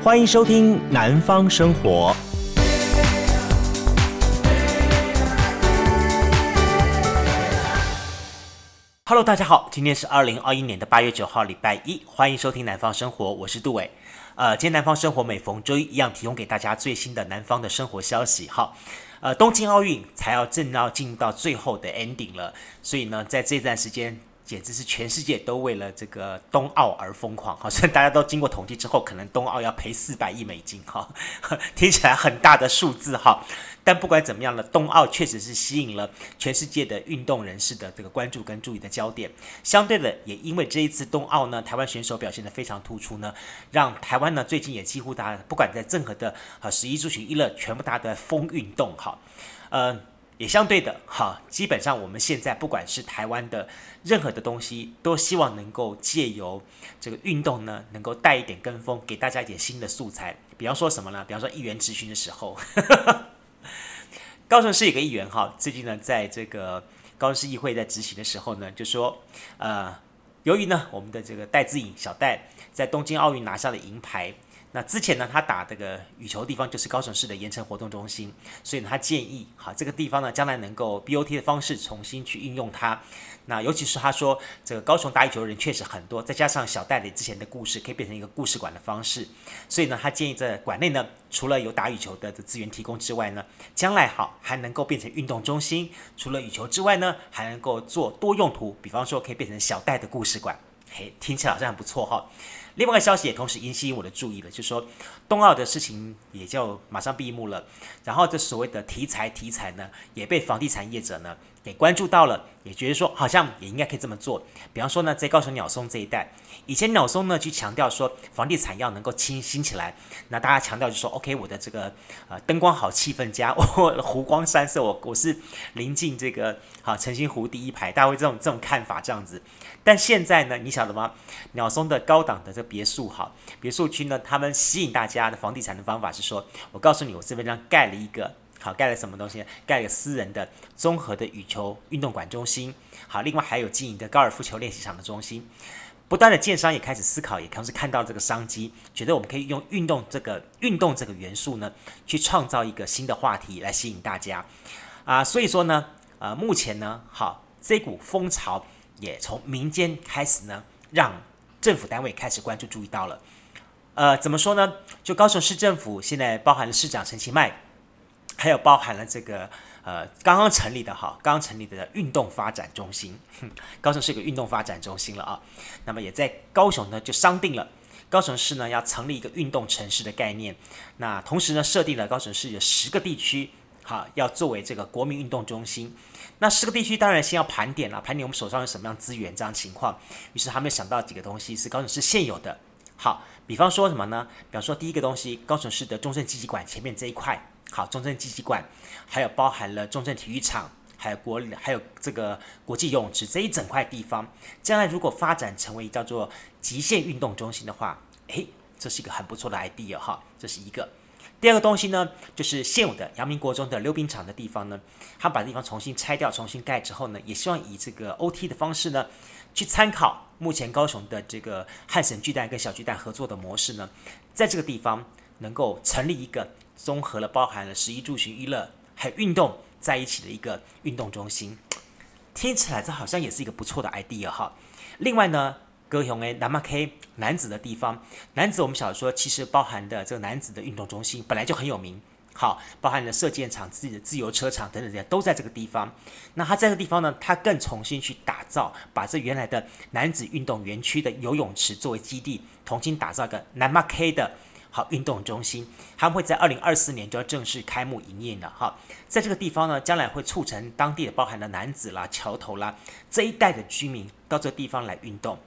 欢迎收听《南方生活》。Hello，大家好，今天是二零二一年的八月九号，礼拜一，欢迎收听《南方生活》，我是杜伟。呃，今天《南方生活》每逢周一一样提供给大家最新的南方的生活消息。好，呃，东京奥运才要正要进入到最后的 ending 了，所以呢，在这段时间。简直是全世界都为了这个冬奥而疯狂，好像大家都经过统计之后，可能冬奥要赔四百亿美金，哈，听起来很大的数字，哈。但不管怎么样呢，冬奥确实是吸引了全世界的运动人士的这个关注跟注意的焦点。相对的，也因为这一次冬奥呢，台湾选手表现得非常突出呢，让台湾呢最近也几乎大家不管在任何的啊食衣住行娱乐，全部大家都在疯运动，哈，呃。也相对的，哈，基本上我们现在不管是台湾的任何的东西，都希望能够借由这个运动呢，能够带一点跟风，给大家一点新的素材。比方说什么呢？比方说议员质询的时候，高雄市有个议员哈，最近呢，在这个高雄市议会在质询的时候呢，就说，呃，由于呢，我们的这个戴资颖小戴在东京奥运拿下了银牌。那之前呢，他打这个羽球的地方就是高雄市的盐埕活动中心，所以呢，他建议，好，这个地方呢，将来能够 BOT 的方式重新去运用它。那尤其是他说，这个高雄打羽球的人确实很多，再加上小戴的之前的故事，可以变成一个故事馆的方式。所以呢，他建议在馆内呢，除了有打羽球的资源提供之外呢，将来好还能够变成运动中心。除了羽球之外呢，还能够做多用途，比方说可以变成小戴的故事馆。嘿，听起来好像很不错哈。另外一个消息也同时引起我的注意了，就是说冬奥的事情也就马上闭幕了，然后这所谓的题材题材呢，也被房地产业者呢给关注到了，也觉得说好像也应该可以这么做。比方说呢，在高雄鸟松这一带，以前鸟松呢去强调说房地产要能够清新起来，那大家强调就说 OK，我的这个呃灯光好，气氛佳，我湖光山色，我我是临近这个好澄清湖第一排，大家会这种这种看法这样子。但现在呢，你晓得吗？鸟松的高档的这别墅哈，别墅区呢，他们吸引大家的房地产的方法是说，我告诉你，我这边呢盖了一个好，盖了什么东西？盖了私人的综合的羽球运动馆中心，好，另外还有经营的高尔夫球练习场的中心。不断的建商也开始思考，也同时看到这个商机，觉得我们可以用运动这个运动这个元素呢，去创造一个新的话题来吸引大家啊。所以说呢，呃，目前呢，好，这股风潮。也从民间开始呢，让政府单位开始关注、注意到了。呃，怎么说呢？就高雄市政府现在包含了市长陈其迈，还有包含了这个呃刚刚成立的哈，刚刚成立的运动发展中心。哼，高雄是一个运动发展中心了啊。那么也在高雄呢就商定了，高雄市呢要成立一个运动城市的概念。那同时呢设定了高雄市有十个地区。好，要作为这个国民运动中心，那十个地区当然先要盘点了，盘点我们手上有什么样资源这样情况。于是他们想到几个东西是高雄市现有的。好，比方说什么呢？比方说第一个东西，高雄市的中正纪念馆前面这一块，好，中正纪念馆，还有包含了中正体育场，还有国，还有这个国际游泳池这一整块地方，将来如果发展成为叫做极限运动中心的话，诶，这是一个很不错的 idea 哈，这是一个。第二个东西呢，就是现有的阳明国中的溜冰场的地方呢，他把地方重新拆掉、重新盖之后呢，也希望以这个 OT 的方式呢，去参考目前高雄的这个汉神巨蛋跟小巨蛋合作的模式呢，在这个地方能够成立一个综合了包含了食衣住行娱乐还有运动在一起的一个运动中心，听起来这好像也是一个不错的 idea 哈。另外呢。高雄诶，南马 K 男子的地方，男子我们小说，其实包含的这个男子的运动中心本来就很有名，好，包含了射箭场、自己的自由车场等等这些都在这个地方。那他在这个地方呢，他更重新去打造，把这原来的男子运动园区的游泳池作为基地，重新打造一个南马 K 的好运动中心。他们会在二零二四年就要正式开幕营业了哈，在这个地方呢，将来会促成当地的包含了男子啦、桥头啦这一带的居民到这地方来运动。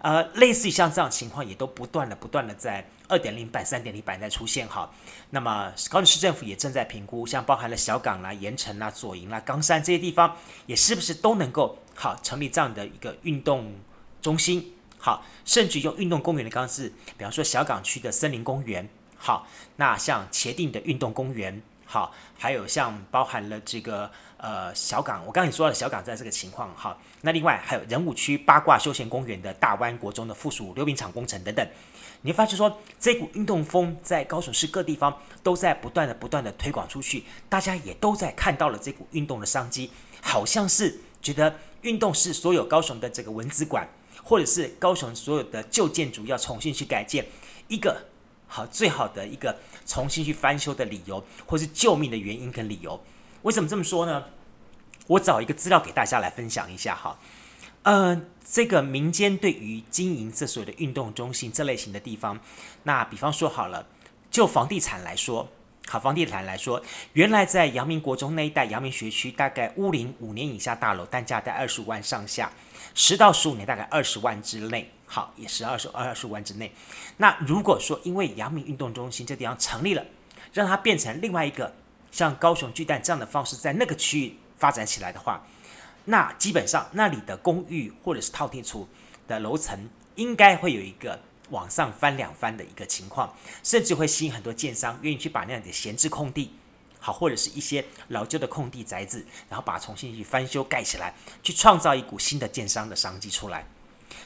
呃，类似于像这样情况，也都不断的、不断的在二点零版、三点零版在出现哈。那么高雄市政府也正在评估，像包含了小港啦、盐埕啦、左营啦、冈山这些地方，也是不是都能够好成立这样的一个运动中心？好，甚至用运动公园的方式，比方说小港区的森林公园，好，那像茄萣的运动公园，好，还有像包含了这个呃小港，我刚才说了小港在这个情况，好，那另外还有仁武区八卦休闲公园的大湾国中的附属溜冰场工程等等，你会发现说这股运动风在高雄市各地方都在不断的不断的推广出去，大家也都在看到了这股运动的商机，好像是觉得运动是所有高雄的这个文资馆，或者是高雄所有的旧建筑要重新去改建一个。好，最好的一个重新去翻修的理由，或是救命的原因跟理由，为什么这么说呢？我找一个资料给大家来分享一下哈。呃，这个民间对于经营这所谓的运动中心这类型的地方，那比方说好了，就房地产来说，好，房地产来说，原来在阳明国中那一带，阳明学区大概屋龄五年以下大楼单价在二十五万上下，十到十五年大概二十万之内。好，也是二十二十五万之内。那如果说因为阳明运动中心这地方成立了，让它变成另外一个像高雄巨蛋这样的方式，在那个区域发展起来的话，那基本上那里的公寓或者是套厅处的楼层应该会有一个往上翻两番的一个情况，甚至会吸引很多建商愿意去把那样的闲置空地，好，或者是一些老旧的空地宅子，然后把它重新去翻修盖起来，去创造一股新的建商的商机出来。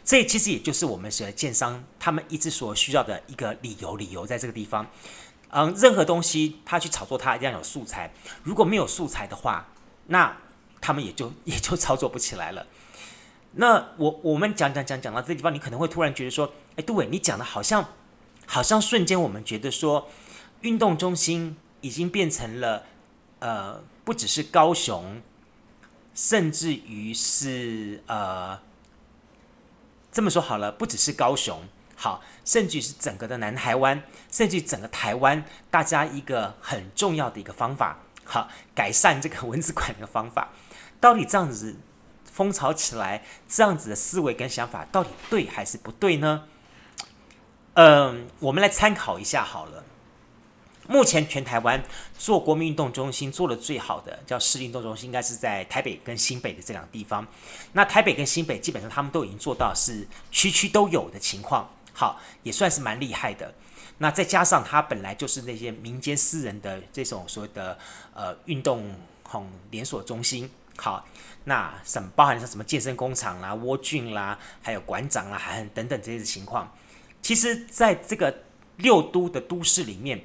这其实也就是我们所建商他们一直所需要的一个理由，理由在这个地方。嗯，任何东西他去炒作它，一定要有素材。如果没有素材的话，那他们也就 也就操作不起来了。那我我们讲讲讲讲到这地方，你可能会突然觉得说，哎，杜伟，你讲的好像好像瞬间我们觉得说，运动中心已经变成了呃，不只是高雄，甚至于是呃。这么说好了，不只是高雄，好，甚至是整个的南台湾，甚至整个台湾，大家一个很重要的一个方法，好，改善这个蚊子馆的方法，到底这样子风潮起来，这样子的思维跟想法，到底对还是不对呢？嗯，我们来参考一下好了。目前全台湾做国民运动中心做的最好的叫市运动中心，应该是在台北跟新北的这两个地方。那台北跟新北基本上他们都已经做到是区区都有的情况，好，也算是蛮厉害的。那再加上它本来就是那些民间私人的这种所谓的呃运动吼连锁中心，好，那什么包含像什么健身工厂啦、窝菌啦，还有馆长啦，还等等这些情况，其实在这个六都的都市里面。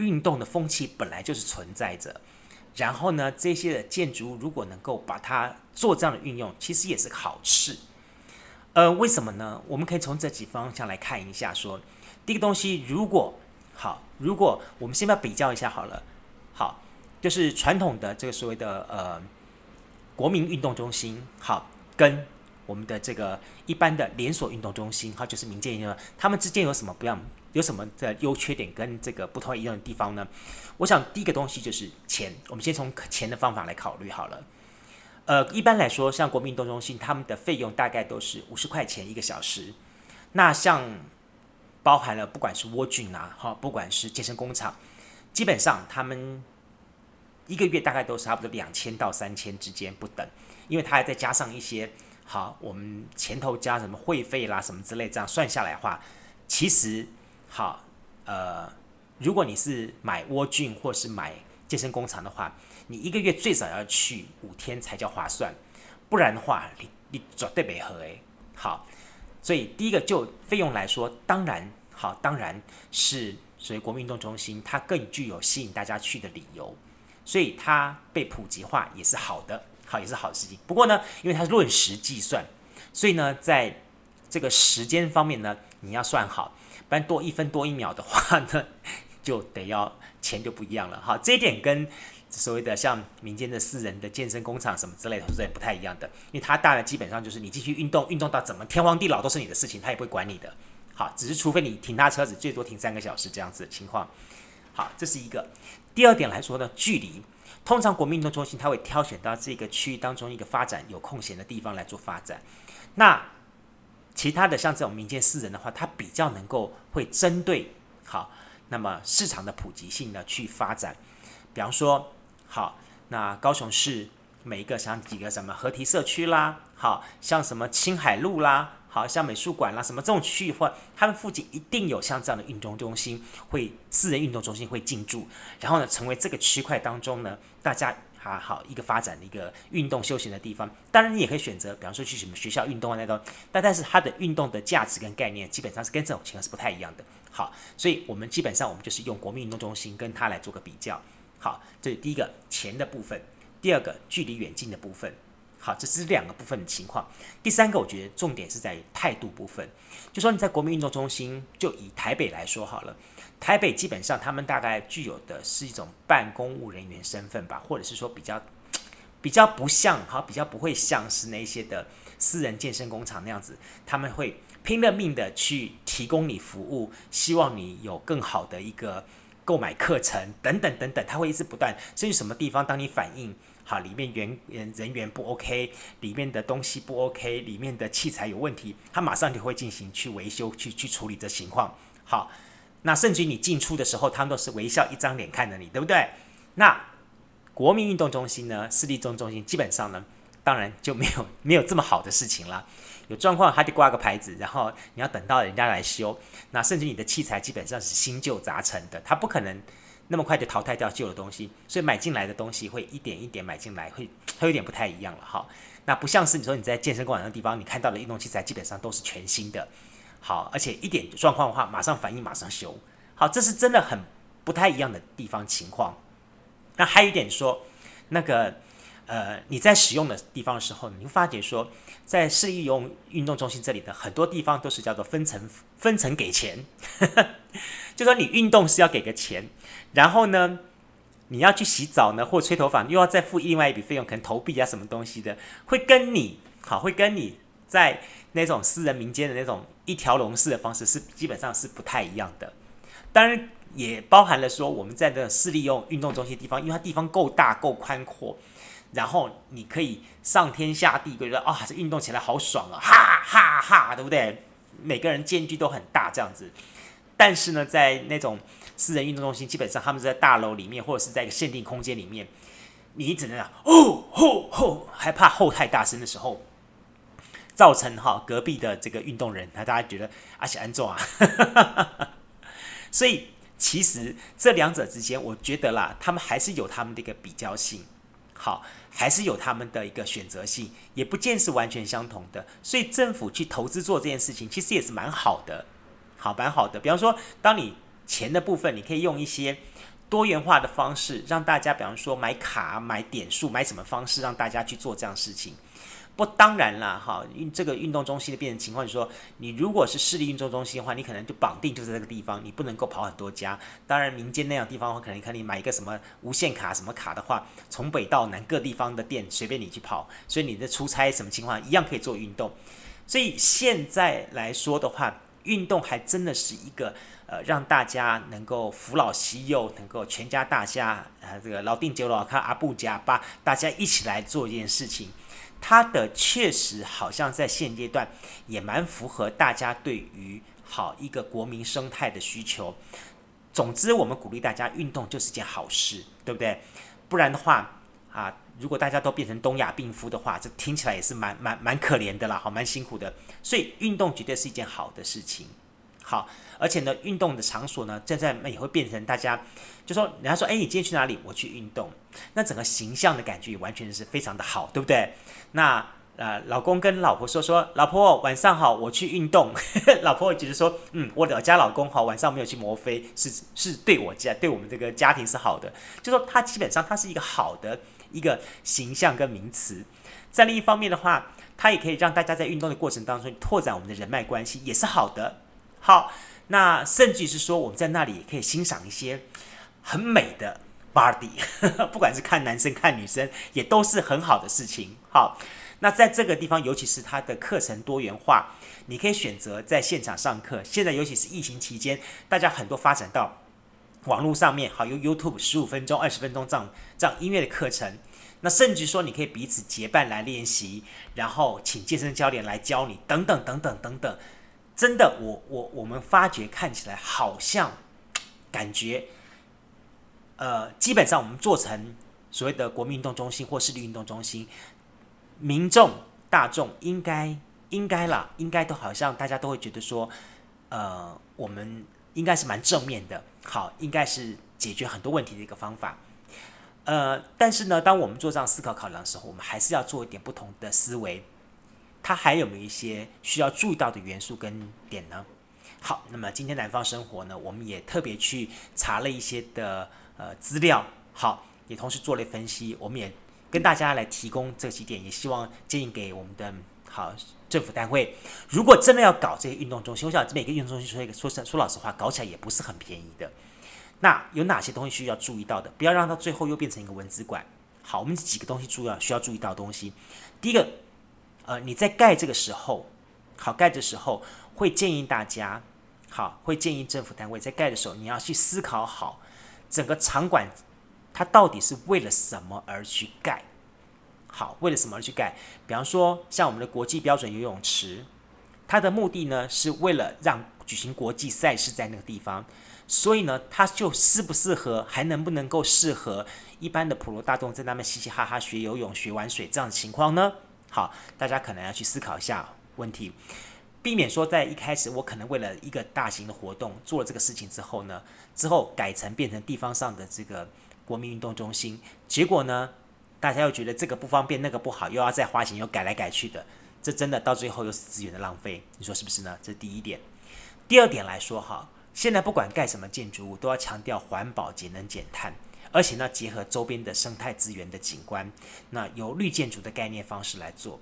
运动的风气本来就是存在着，然后呢，这些的建筑物如果能够把它做这样的运用，其实也是好事。呃，为什么呢？我们可以从这几方向来看一下说。第一个东西，如果好，如果我们先把比较一下好了，好，就是传统的这个所谓的呃国民运动中心，好，跟我们的这个一般的连锁运动中心，好，就是民间运动，他们之间有什么不一样？有什么的优缺点跟这个不太一样的地方呢？我想第一个东西就是钱，我们先从钱的方法来考虑好了。呃，一般来说，像国民运动中心，他们的费用大概都是五十块钱一个小时。那像包含了不管是窝菌啊，哈，不管是健身工厂，基本上他们一个月大概都是差不多两千到三千之间不等，因为他还再加上一些好，我们前头加什么会费啦什么之类，这样算下来的话，其实。好，呃，如果你是买窝菌或是买健身工厂的话，你一个月最少要去五天才叫划算，不然的话，你你绝对没合诶。好，所以第一个就费用来说，当然好，当然是所以国民运动中心它更具有吸引大家去的理由，所以它被普及化也是好的，好也是好事情。不过呢，因为它是论时计算，所以呢，在这个时间方面呢，你要算好。不然多一分多一秒的话呢，就得要钱就不一样了哈。这一点跟所谓的像民间的私人的健身工厂什么之类的是不太一样的，因为它当然基本上就是你继续运动，运动到怎么天荒地老都是你的事情，他也不会管你的。好，只是除非你停他车子最多停三个小时这样子的情况。好，这是一个。第二点来说呢，距离，通常国民运动中心他会挑选到这个区域当中一个发展有空闲的地方来做发展。那其他的像这种民间私人的话，它比较能够会针对好，那么市场的普及性呢去发展。比方说，好，那高雄市每一个像几个什么河堤社区啦，好像什么青海路啦，好像美术馆啦什么这种区域的话，他们附近一定有像这样的运动中心，会私人运动中心会进驻，然后呢，成为这个区块当中呢，大家还好一个发展的一个运动休闲的地方。当然，你也可以选择，比方说去什么学校运动啊那种，但但是它的运动的价值跟概念，基本上是跟这种情况是不太一样的。好，所以我们基本上我们就是用国民运动中心跟它来做个比较。好，这是第一个钱的部分，第二个距离远近的部分。好，这是两个部分的情况。第三个，我觉得重点是在态度部分。就说你在国民运动中心，就以台北来说好了，台北基本上他们大概具有的是一种半公务人员身份吧，或者是说比较比较不像，哈，比较不会像是那些的私人健身工厂那样子，他们会拼了命的去提供你服务，希望你有更好的一个购买课程等等等等，他会一直不断，至于什么地方，当你反映。好，里面员人人员不 OK，里面的东西不 OK，里面的器材有问题，他马上就会进行去维修，去去处理这情况。好，那甚至你进出的时候，他们都是微笑一张脸看着你，对不对？那国民运动中心呢，私立中中心基本上呢，当然就没有没有这么好的事情了。有状况还得挂个牌子，然后你要等到人家来修。那甚至你的器材基本上是新旧杂陈的，他不可能。那么快就淘汰掉旧的东西，所以买进来的东西会一点一点买进来，会 会有点不太一样了哈。那不像是你说你在健身馆的地方，你看到的运动器材基本上都是全新的，好，而且一点状况的话，马上反应，马上修。好，这是真的很不太一样的地方情况。那还有一点说，那个呃，你在使用的地方的时候，你会发觉说，在市立用运动中心这里的很多地方都是叫做分层分层给钱，就说你运动是要给个钱。然后呢，你要去洗澡呢，或吹头发，又要再付另外一笔费用，可能投币啊什么东西的，会跟你好，会跟你在那种私人民间的那种一条龙式的方式是基本上是不太一样的。当然也包含了说，我们在这私立用运动中心地方，因为它地方够大够宽阔，然后你可以上天下地，觉得啊，这运动起来好爽啊，哈哈哈，对不对？每个人间距都很大，这样子。但是呢，在那种私人运动中心，基本上他们是在大楼里面，或者是在一个限定空间里面，你只能啊，哦吼吼，害怕吼太大声的时候，造成哈隔壁的这个运动人，那大家觉得阿喜安坐啊，所以其实这两者之间，我觉得啦，他们还是有他们的一个比较性，好，还是有他们的一个选择性，也不见是完全相同的。所以政府去投资做这件事情，其实也是蛮好的。好，蛮好的。比方说，当你钱的部分，你可以用一些多元化的方式，让大家，比方说买卡、买点数、买什么方式，让大家去做这样事情。不，当然了，哈，运这个运动中心的变成情况，就是说，你如果是市立运动中心的话，你可能就绑定就在这个地方，你不能够跑很多家。当然，民间那样地方的话，可能可以买一个什么无限卡、什么卡的话，从北到南各地方的店随便你去跑，所以你的出差什么情况一样可以做运动。所以现在来说的话，运动还真的是一个呃，让大家能够扶老携幼，能够全家大家呃，这个老定九老看阿布加巴，大家一起来做一件事情。它的确实好像在现阶段也蛮符合大家对于好一个国民生态的需求。总之，我们鼓励大家运动就是件好事，对不对？不然的话啊。如果大家都变成东亚病夫的话，这听起来也是蛮蛮蛮可怜的啦，好，蛮辛苦的。所以运动绝对是一件好的事情，好，而且呢，运动的场所呢，现在也会变成大家就说，人家说，哎，你今天去哪里？我去运动，那整个形象的感觉也完全是非常的好，对不对？那呃，老公跟老婆说说，老婆晚上好，我去运动。老婆觉得说，嗯，我的家老公好，晚上没有去摩飞，是是对我家对我们这个家庭是好的，就说他基本上他是一个好的。一个形象跟名词，在另一方面的话，它也可以让大家在运动的过程当中拓展我们的人脉关系，也是好的。好，那甚至是说我们在那里也可以欣赏一些很美的 body，不管是看男生看女生，也都是很好的事情。好，那在这个地方，尤其是它的课程多元化，你可以选择在现场上课。现在尤其是疫情期间，大家很多发展到。网络上面好，用 YouTube 十五分钟、二十分钟这样这样音乐的课程，那甚至说你可以彼此结伴来练习，然后请健身教练来教你，等等等等等等。真的，我我我们发觉看起来好像感觉，呃，基本上我们做成所谓的国民运动中心或市立运动中心，民众大众应该应该啦，应该都好像大家都会觉得说，呃，我们应该是蛮正面的，好，应该是解决很多问题的一个方法。呃，但是呢，当我们做这样思考考量的时候，我们还是要做一点不同的思维。它还有没有一些需要注意到的元素跟点呢？好，那么今天南方生活呢，我们也特别去查了一些的呃资料，好，也同时做了分析，我们也跟大家来提供这几点，也希望建议给我们的好政府单位，如果真的要搞这些运动中心，我想这每个运动中心说一个说实说老实话，搞起来也不是很便宜的。那有哪些东西需要注意到的？不要让它最后又变成一个文字馆。好，我们几个东西主要需要注意到的东西。第一个，呃，你在盖这个时候，好盖的时候，会建议大家，好，会建议政府单位在盖的时候，你要去思考好整个场馆它到底是为了什么而去盖。好，为了什么而去盖？比方说，像我们的国际标准游泳池，它的目的呢，是为了让举行国际赛事在那个地方。所以呢，它就适不适合，还能不能够适合一般的普罗大众在那边嘻嘻哈哈学游泳、学玩水这样的情况呢？好，大家可能要去思考一下问题，避免说在一开始我可能为了一个大型的活动做了这个事情之后呢，之后改成变成地方上的这个国民运动中心，结果呢，大家又觉得这个不方便，那个不好，又要再花钱又改来改去的，这真的到最后又是资源的浪费，你说是不是呢？这是第一点。第二点来说哈。现在不管盖什么建筑物，都要强调环保、节能、减碳，而且呢，结合周边的生态资源的景观，那由绿建筑的概念方式来做。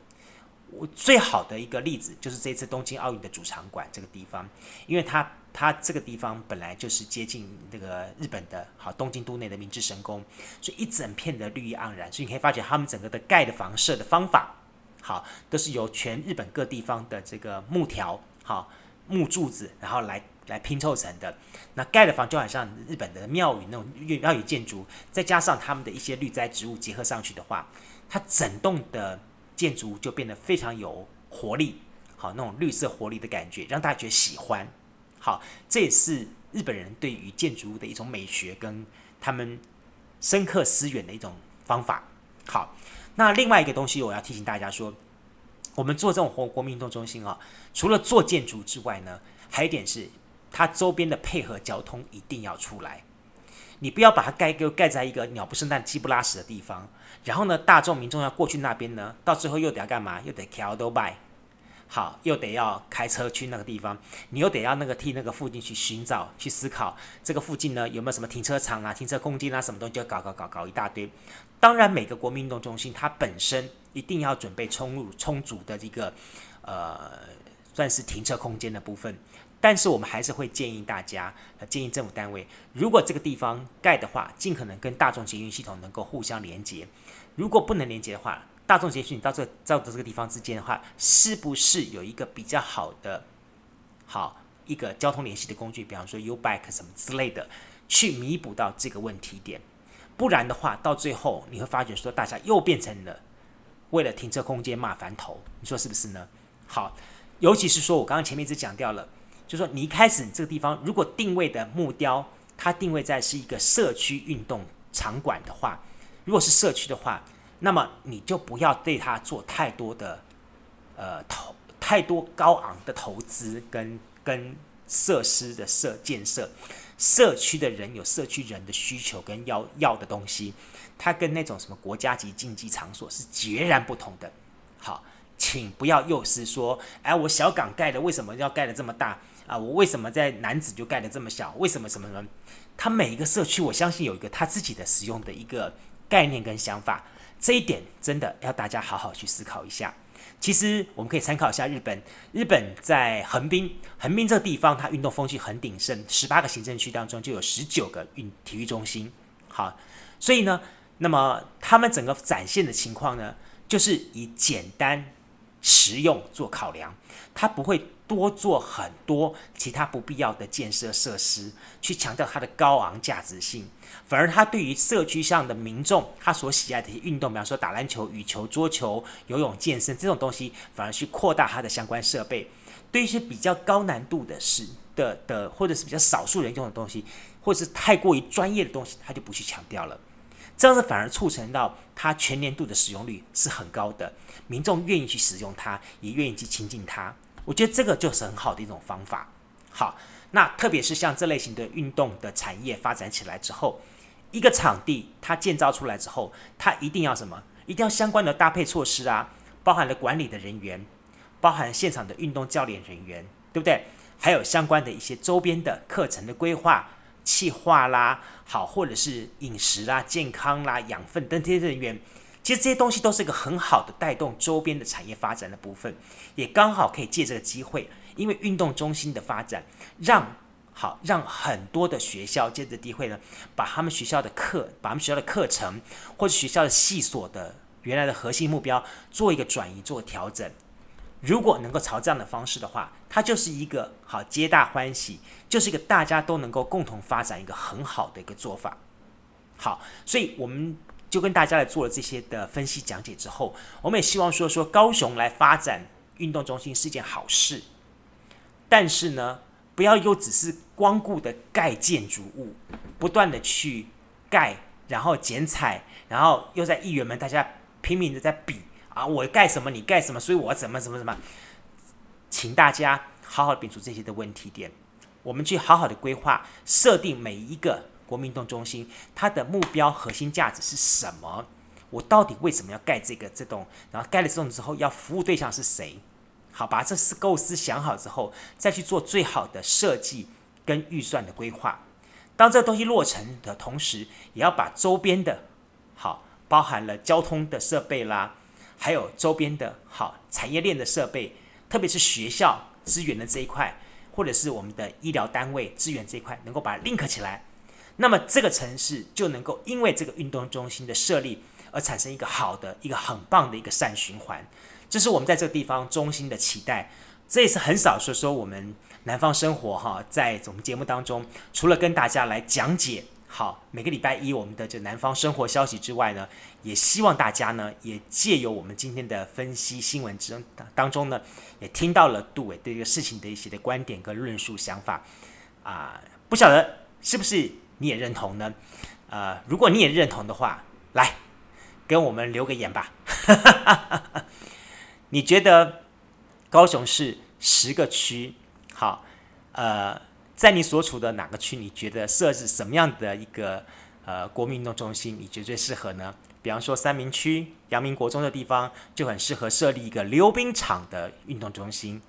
我最好的一个例子就是这次东京奥运的主场馆这个地方，因为它它这个地方本来就是接近那个日本的好东京都内的明治神宫，所以一整片的绿意盎然，所以你可以发觉他们整个的盖的房舍的方法，好，都是由全日本各地方的这个木条、好木柱子，然后来。来拼凑成的，那盖的房就好像日本的庙宇那种庙宇建筑，再加上他们的一些绿栽植物结合上去的话，它整栋的建筑就变得非常有活力，好，那种绿色活力的感觉，让大家觉得喜欢。好，这也是日本人对于建筑物的一种美学跟他们深刻思源的一种方法。好，那另外一个东西我要提醒大家说，我们做这种活国民运动中心啊，除了做建筑之外呢，还有一点是。它周边的配合交通一定要出来，你不要把它盖给盖在一个鸟不生蛋、鸡不拉屎的地方。然后呢，大众民众要过去那边呢，到最后又得要干嘛？又得桥都拜，好，又得要开车去那个地方，你又得要那个替那个附近去寻找、去思考，这个附近呢有没有什么停车场啊、停车空间啊，什么东西就搞搞搞搞一大堆。当然，每个国民运动中心它本身一定要准备充入充足的这个呃，算是停车空间的部分。但是我们还是会建议大家，呃建议政府单位，如果这个地方盖的话，尽可能跟大众捷运系统能够互相连接。如果不能连接的话，大众捷运到这到这个地方之间的话，是不是有一个比较好的，好一个交通联系的工具，比方说 U-Bike 什么之类的，去弥补到这个问题点。不然的话，到最后你会发觉说，大家又变成了为了停车空间骂翻头，你说是不是呢？好，尤其是说我刚刚前面一直讲掉了。就说你一开始这个地方如果定位的目标，它定位在是一个社区运动场馆的话，如果是社区的话，那么你就不要对它做太多的呃投太多高昂的投资跟跟设施的设建设。社区的人有社区人的需求跟要要的东西，它跟那种什么国家级竞技场所是截然不同的。好，请不要又是说，哎，我小港盖的为什么要盖的这么大？啊，我为什么在男子就盖得这么小？为什么什么什么？它每一个社区，我相信有一个他自己的使用的一个概念跟想法，这一点真的要大家好好去思考一下。其实我们可以参考一下日本，日本在横滨，横滨这个地方，它运动风气很鼎盛，十八个行政区当中就有十九个运体育中心。好，所以呢，那么他们整个展现的情况呢，就是以简单实用做考量，它不会。多做很多其他不必要的建设设施，去强调它的高昂价值性，反而他对于社区上的民众，他所喜爱的一些运动，比方说打篮球、羽球、桌球、游泳、健身这种东西，反而去扩大它的相关设备。对一些比较高难度的事的的，或者是比较少数人用的东西，或者是太过于专业的东西，他就不去强调了。这样子反而促成到它全年度的使用率是很高的，民众愿意去使用它，也愿意去亲近它。我觉得这个就是很好的一种方法。好，那特别是像这类型的运动的产业发展起来之后，一个场地它建造出来之后，它一定要什么？一定要相关的搭配措施啊，包含了管理的人员，包含现场的运动教练人员，对不对？还有相关的一些周边的课程的规划、企划啦，好，或者是饮食啦、健康啦、养分等这些人员，其实这些东西都是一个很好的带动周边的产业发展的部分，也刚好可以借这个机会。因为运动中心的发展，让好让很多的学校借着机会呢，把他们学校的课，把他们学校的课程或者学校的系所的原来的核心目标做一个转移，做调整。如果能够朝这样的方式的话，它就是一个好皆大欢喜，就是一个大家都能够共同发展一个很好的一个做法。好，所以我们就跟大家来做了这些的分析讲解之后，我们也希望说说高雄来发展运动中心是一件好事。但是呢，不要又只是光顾的盖建筑物，不断的去盖，然后剪彩，然后又在议员们大家拼命的在比啊，我盖什么你盖什么，所以我怎么怎么怎么，请大家好好摒除这些的问题点，我们去好好的规划，设定每一个国民运动中心，它的目标核心价值是什么？我到底为什么要盖这个这栋？然后盖了这栋之后，要服务对象是谁？好，把这四构思想好之后，再去做最好的设计跟预算的规划。当这个东西落成的同时，也要把周边的，好，包含了交通的设备啦，还有周边的好产业链的设备，特别是学校资源的这一块，或者是我们的医疗单位资源这一块，能够把它 link 起来，那么这个城市就能够因为这个运动中心的设立而产生一个好的、一个很棒的一个善循环。这是我们在这个地方衷心的期待，这也是很少说说我们南方生活哈，在我们节目当中，除了跟大家来讲解好每个礼拜一我们的这南方生活消息之外呢，也希望大家呢也借由我们今天的分析新闻之当中呢，也听到了杜伟对这个事情的一些的观点跟论述想法啊，不晓得是不是你也认同呢？呃，如果你也认同的话，来跟我们留个言吧。你觉得高雄市十个区，好，呃，在你所处的哪个区？你觉得设置什么样的一个呃国民运动中心，你觉得最适合呢？比方说三民区阳明国中的地方就很适合设立一个溜冰场的运动中心。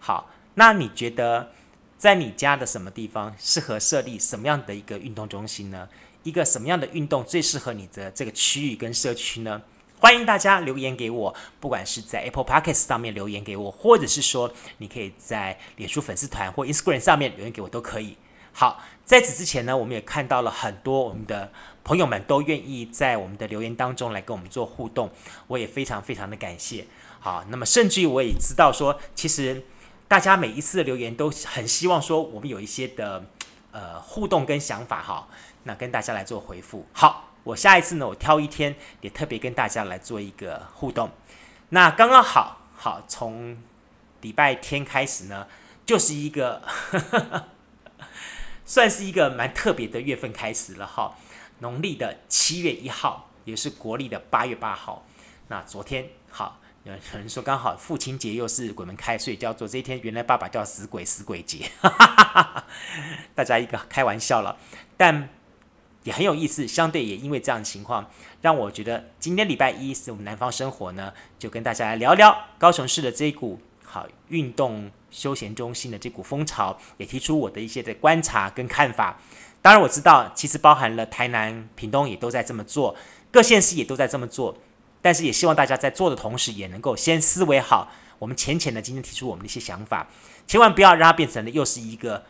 好，那你觉得在你家的什么地方适合设立什么样的一个运动中心呢？一个什么样的运动最适合你的这个区域跟社区呢？欢迎大家留言给我，不管是在 Apple Podcast 上面留言给我，或者是说你可以在脸书粉丝团或 Instagram 上面留言给我都可以。好，在此之前呢，我们也看到了很多我们的朋友们都愿意在我们的留言当中来跟我们做互动，我也非常非常的感谢。好，那么甚至于我也知道说，其实大家每一次的留言都很希望说我们有一些的呃互动跟想法哈，那跟大家来做回复。好。我下一次呢，我挑一天也特别跟大家来做一个互动。那刚刚好好从礼拜天开始呢，就是一个 算是一个蛮特别的月份开始了哈。农历的七月一号，也是国历的八月八号。那昨天好，有人说刚好父亲节又是鬼门开，所以叫做这一天原来爸爸叫死鬼死鬼节，大家一个开玩笑了，但。也很有意思，相对也因为这样的情况，让我觉得今天礼拜一是我们南方生活呢，就跟大家来聊聊高雄市的这一股好运动休闲中心的这股风潮，也提出我的一些的观察跟看法。当然我知道，其实包含了台南、屏东也都在这么做，各县市也都在这么做，但是也希望大家在做的同时，也能够先思维好，我们浅浅的今天提出我们的一些想法，千万不要让它变成了又是一个。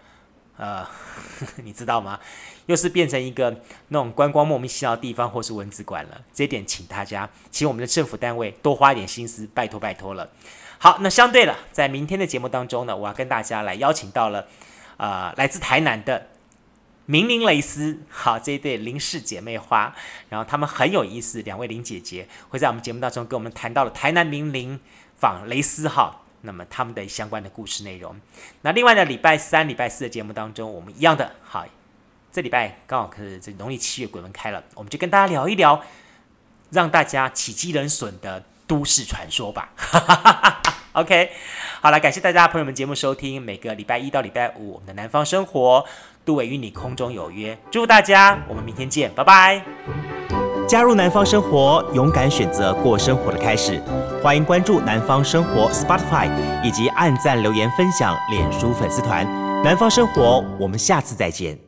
呃，你知道吗？又是变成一个那种观光莫名其妙的地方，或是蚊子馆了。这一点，请大家，请我们的政府单位多花一点心思，拜托拜托了。好，那相对了，在明天的节目当中呢，我要跟大家来邀请到了，呃，来自台南的明玲蕾丝，好，这一对林氏姐妹花，然后她们很有意思，两位林姐姐会在我们节目当中跟我们谈到了台南明玲仿蕾丝哈。那么他们的相关的故事内容，那另外呢，礼拜三、礼拜四的节目当中，我们一样的好，这礼拜刚好可是这农历七月鬼门开了，我们就跟大家聊一聊，让大家起鸡人损的都市传说吧。OK，好了，感谢大家朋友们节目收听，每个礼拜一到礼拜五我们的南方生活，杜伟与你空中有约，祝福大家，我们明天见，拜拜。加入南方生活，勇敢选择过生活的开始。欢迎关注南方生活 Spotify，以及按赞留言分享脸书粉丝团。南方生活，我们下次再见。